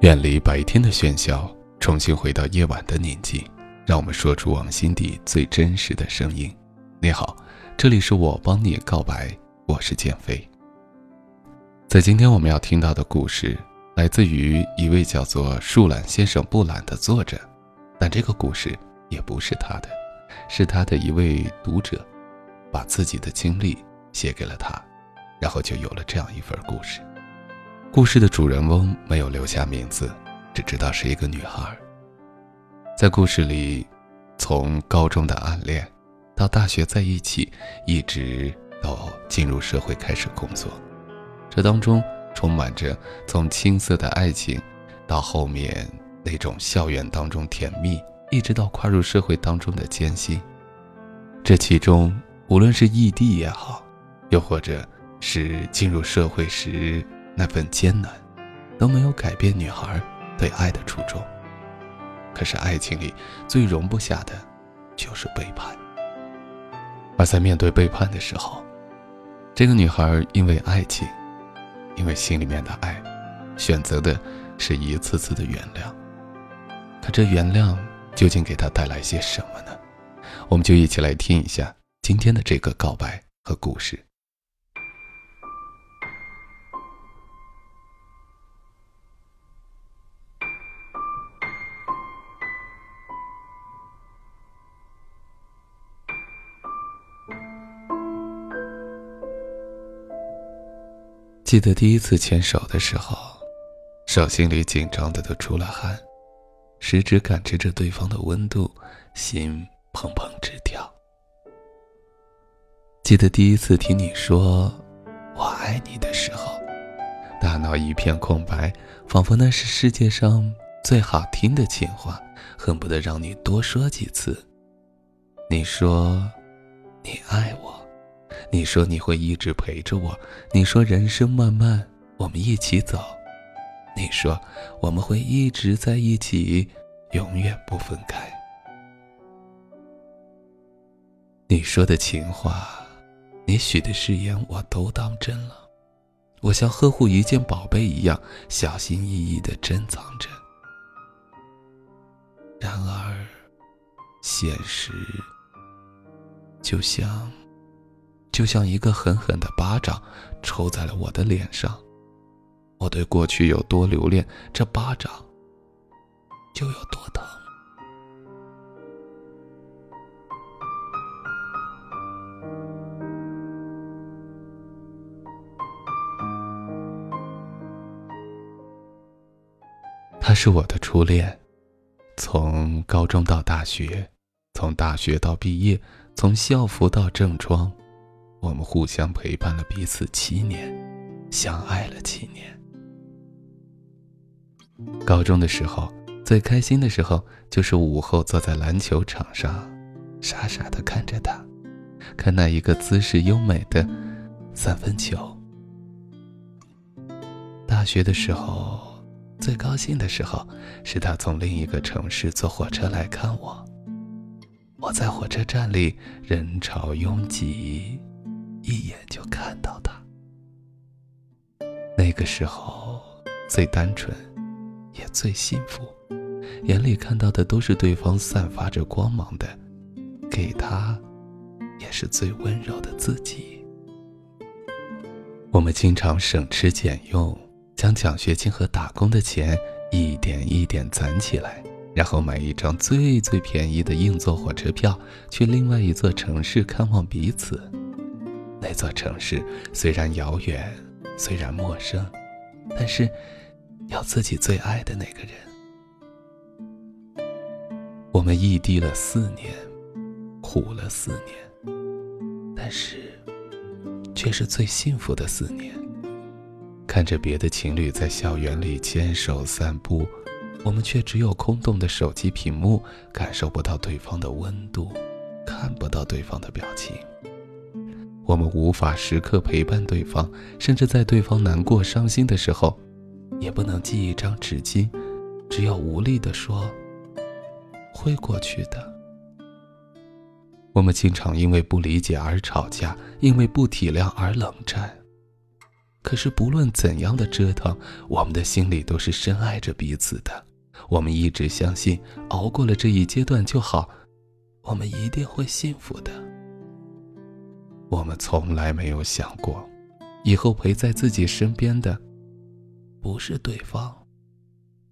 远离白天的喧嚣，重新回到夜晚的宁静，让我们说出往心底最真实的声音。你好，这里是我帮你告白，我是建飞。在今天我们要听到的故事，来自于一位叫做树懒先生布懒的作者，但这个故事也不是他的，是他的一位读者，把自己的经历写给了他，然后就有了这样一份故事。故事的主人翁没有留下名字，只知道是一个女孩。在故事里，从高中的暗恋，到大学在一起，一直到进入社会开始工作，这当中充满着从青涩的爱情，到后面那种校园当中甜蜜，一直到跨入社会当中的艰辛。这其中，无论是异地也好，又或者是进入社会时。那份艰难，都没有改变女孩对爱的初衷。可是爱情里最容不下的，就是背叛。而在面对背叛的时候，这个女孩因为爱情，因为心里面的爱，选择的是一次次的原谅。可这原谅究竟给他带来些什么呢？我们就一起来听一下今天的这个告白和故事。记得第一次牵手的时候，手心里紧张的都出了汗，食指感知着对方的温度，心砰砰直跳。记得第一次听你说“我爱你”的时候，大脑一片空白，仿佛那是世界上最好听的情话，恨不得让你多说几次。你说，你爱我。你说你会一直陪着我，你说人生漫漫，我们一起走。你说我们会一直在一起，永远不分开。你说的情话，你许的誓言，我都当真了。我像呵护一件宝贝一样，小心翼翼的珍藏着。然而，现实就像……就像一个狠狠的巴掌，抽在了我的脸上。我对过去有多留恋，这巴掌就有多疼。他是我的初恋，从高中到大学，从大学到毕业，从校服到正装。我们互相陪伴了彼此七年，相爱了七年。高中的时候，最开心的时候就是午后坐在篮球场上，傻傻的看着他，看那一个姿势优美的三分球。大学的时候，最高兴的时候是他从另一个城市坐火车来看我，我在火车站里人潮拥挤。一眼就看到他，那个时候最单纯，也最幸福，眼里看到的都是对方散发着光芒的，给他，也是最温柔的自己。我们经常省吃俭用，将奖学金和打工的钱一点一点攒起来，然后买一张最最便宜的硬座火车票，去另外一座城市看望彼此。那座城市虽然遥远，虽然陌生，但是要自己最爱的那个人。我们异地了四年，苦了四年，但是却是最幸福的四年。看着别的情侣在校园里牵手散步，我们却只有空洞的手机屏幕，感受不到对方的温度，看不到对方的表情。我们无法时刻陪伴对方，甚至在对方难过、伤心的时候，也不能寄一张纸巾，只有无力地说：“会过去的，我们经常因为不理解而吵架，因为不体谅而冷战。可是不论怎样的折腾，我们的心里都是深爱着彼此的。我们一直相信，熬过了这一阶段就好，我们一定会幸福的。我们从来没有想过，以后陪在自己身边的，不是对方，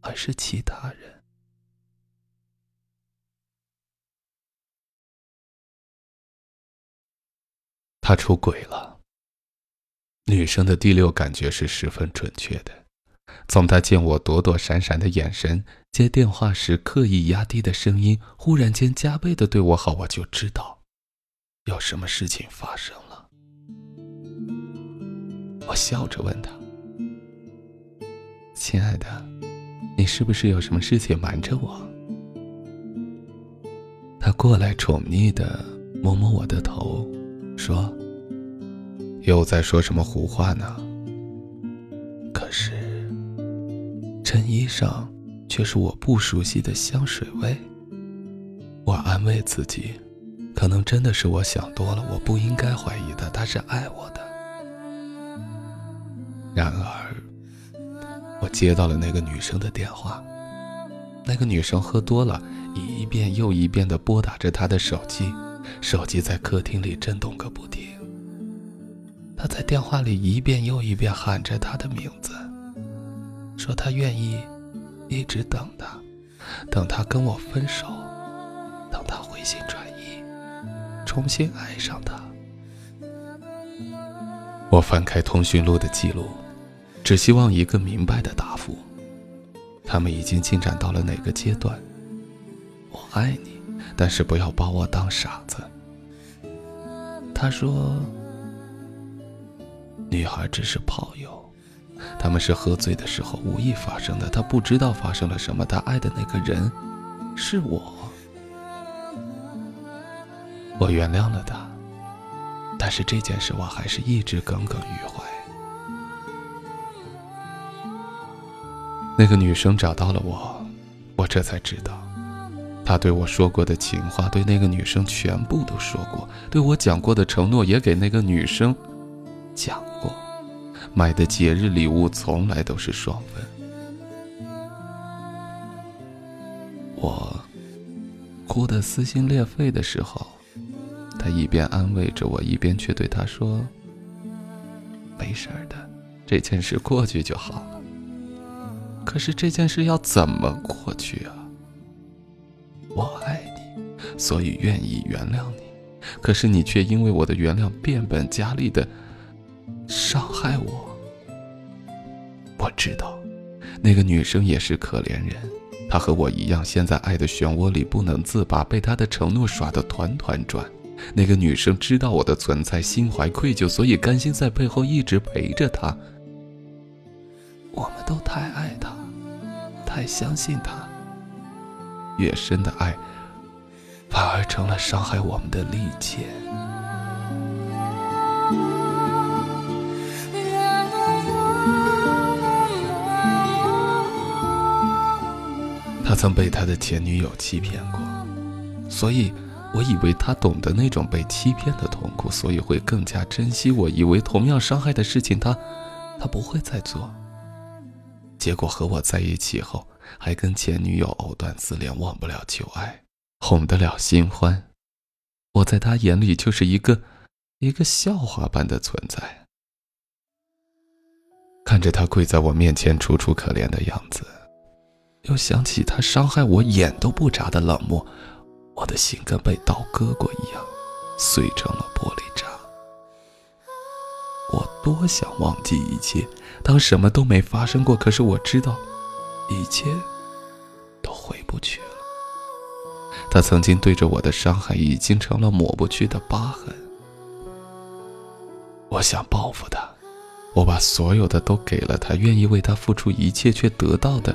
而是其他人。他出轨了。女生的第六感觉是十分准确的，从他见我躲躲闪闪的眼神，接电话时刻意压低的声音，忽然间加倍的对我好，我就知道，有什么事情发生了。我笑着问他：“亲爱的，你是不是有什么事情瞒着我？”他过来宠溺的摸摸我的头。说：“又在说什么胡话呢？”可是，衬衣上却是我不熟悉的香水味。我安慰自己，可能真的是我想多了，我不应该怀疑他，他是爱我的。然而，我接到了那个女生的电话。那个女生喝多了，一遍又一遍地拨打着他的手机。手机在客厅里震动个不停。他在电话里一遍又一遍喊着他的名字，说他愿意一直等他，等他跟我分手，等他回心转意，重新爱上他。我翻开通讯录的记录，只希望一个明白的答复。他们已经进展到了哪个阶段？我爱你。但是不要把我当傻子。他说：“女孩只是炮友，他们是喝醉的时候无意发生的。他不知道发生了什么。他爱的那个人是我，我原谅了他。但是这件事我还是一直耿耿于怀。那个女生找到了我，我这才知道。”他对我说过的情话，对那个女生全部都说过；对我讲过的承诺，也给那个女生讲过。买的节日礼物从来都是双份。我哭得撕心裂肺的时候，他一边安慰着我，一边却对他说：“没事的，这件事过去就好了。”可是这件事要怎么过去啊？我爱你，所以愿意原谅你，可是你却因为我的原谅变本加厉的伤害我。我知道，那个女生也是可怜人，她和我一样，陷在爱的漩涡里不能自拔，被他的承诺耍得团团转。那个女生知道我的存在，心怀愧疚，所以甘心在背后一直陪着他。我们都太爱他，太相信他。越深的爱，反而成了伤害我们的利剑。他曾被他的前女友欺骗过，所以我以为他懂得那种被欺骗的痛苦，所以会更加珍惜。我以为同样伤害的事情，他他不会再做。结果和我在一起后。还跟前女友藕断丝连，忘不了旧爱，哄得了新欢。我在他眼里就是一个一个笑话般的存在。看着他跪在我面前楚楚可怜的样子，又想起他伤害我眼都不眨的冷漠，我的心跟被刀割过一样，碎成了玻璃渣。多想忘记一切，当什么都没发生过。可是我知道。一切都回不去了。他曾经对着我的伤害，已经成了抹不去的疤痕。我想报复他，我把所有的都给了他，愿意为他付出一切，却得到的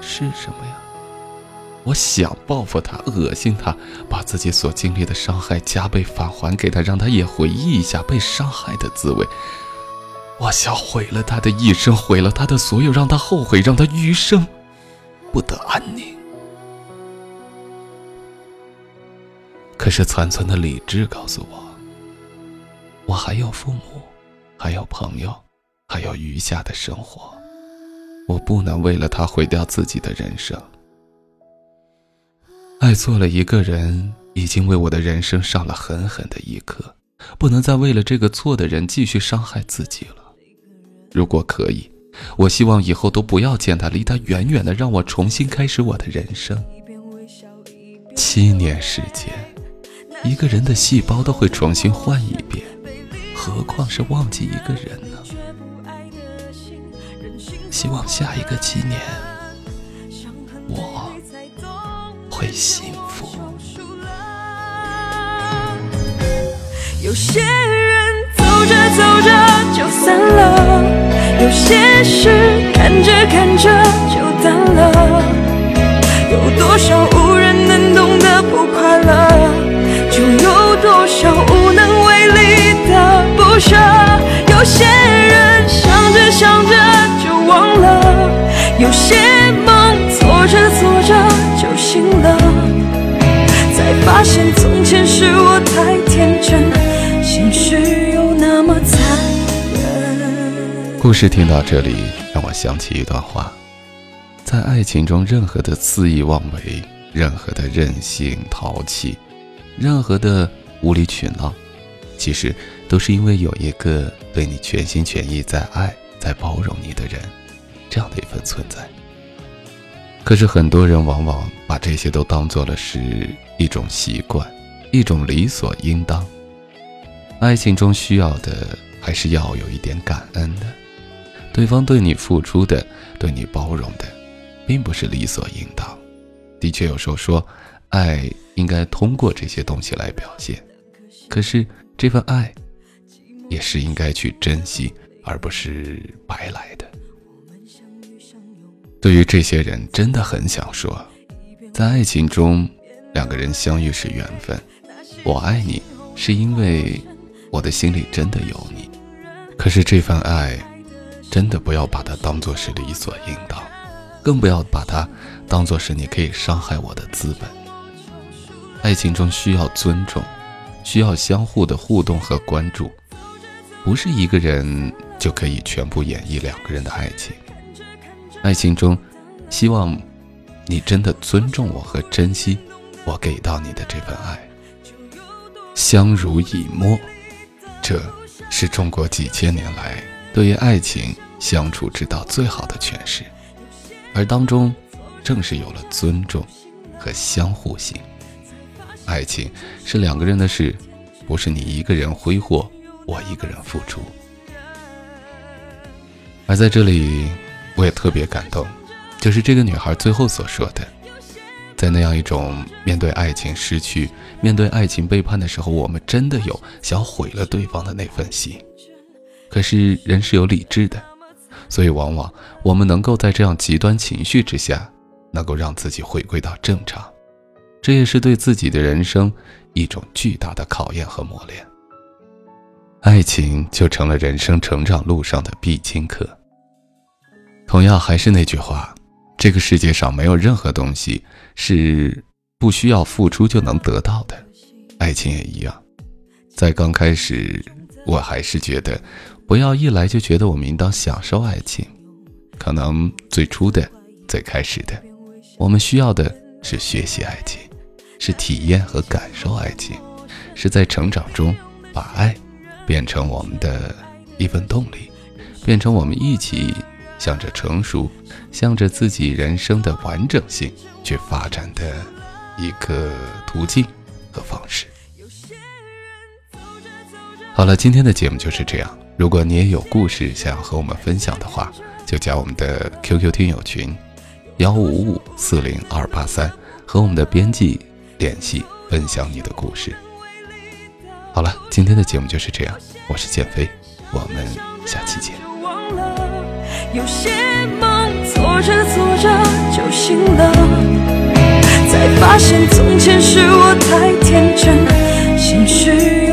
是什么呀？我想报复他，恶心他，把自己所经历的伤害加倍返还给他，让他也回忆一下被伤害的滋味。我想毁了他的一生，毁了他的所有，让他后悔，让他余生不得安宁。可是残存的理智告诉我，我还有父母，还有朋友，还有余下的生活，我不能为了他毁掉自己的人生。爱错了一个人，已经为我的人生上了狠狠的一课，不能再为了这个错的人继续伤害自己了。如果可以，我希望以后都不要见他，离他远远的，让我重新开始我的人生。七年时间，一个人的细胞都会重新换一遍，何况是忘记一个人呢？希望下一个七年，我会幸福。有些人走着走着就散了。有些事看着看着就淡了，有多少无人能懂的不快乐，就有多少无能为力的不舍。有些人想着想着就忘了，有些故事听到这里，让我想起一段话：在爱情中，任何的肆意妄为，任何的任性淘气，任何的无理取闹，其实都是因为有一个对你全心全意在爱、在包容你的人，这样的一份存在。可是很多人往往把这些都当做了是一种习惯，一种理所应当。爱情中需要的，还是要有一点感恩的。对方对你付出的，对你包容的，并不是理所应当。的确，有时候说，爱应该通过这些东西来表现。可是，这份爱，也是应该去珍惜，而不是白来的。对于这些人，真的很想说，在爱情中，两个人相遇是缘分。我爱你，是因为我的心里真的有你。可是这份爱。真的不要把它当做是理所应当，更不要把它当做是你可以伤害我的资本。爱情中需要尊重，需要相互的互动和关注，不是一个人就可以全部演绎两个人的爱情。爱情中，希望你真的尊重我和珍惜我给到你的这份爱。相濡以沫，这是中国几千年来对于爱情。相处之道最好的诠释，而当中正是有了尊重和相互性。爱情是两个人的事，不是你一个人挥霍，我一个人付出。而在这里，我也特别感动，就是这个女孩最后所说的，在那样一种面对爱情失去、面对爱情背叛的时候，我们真的有想毁了对方的那份心。可是人是有理智的。所以，往往我们能够在这样极端情绪之下，能够让自己回归到正常，这也是对自己的人生一种巨大的考验和磨练。爱情就成了人生成长路上的必经课。同样，还是那句话，这个世界上没有任何东西是不需要付出就能得到的，爱情也一样。在刚开始，我还是觉得。不要一来就觉得我们应当享受爱情，可能最初的、最开始的，我们需要的是学习爱情，是体验和感受爱情，是在成长中把爱变成我们的一份动力，变成我们一起向着成熟、向着自己人生的完整性去发展的一个途径和方式。好了，今天的节目就是这样。如果你也有故事想要和我们分享的话，就加我们的 QQ 听友群，幺五五四零二八三，和我们的编辑联系，分享你的故事。好了，今天的节目就是这样，我是建飞，我们下期见。有些梦做着做着就醒了，才发现从前是我太天真，现实。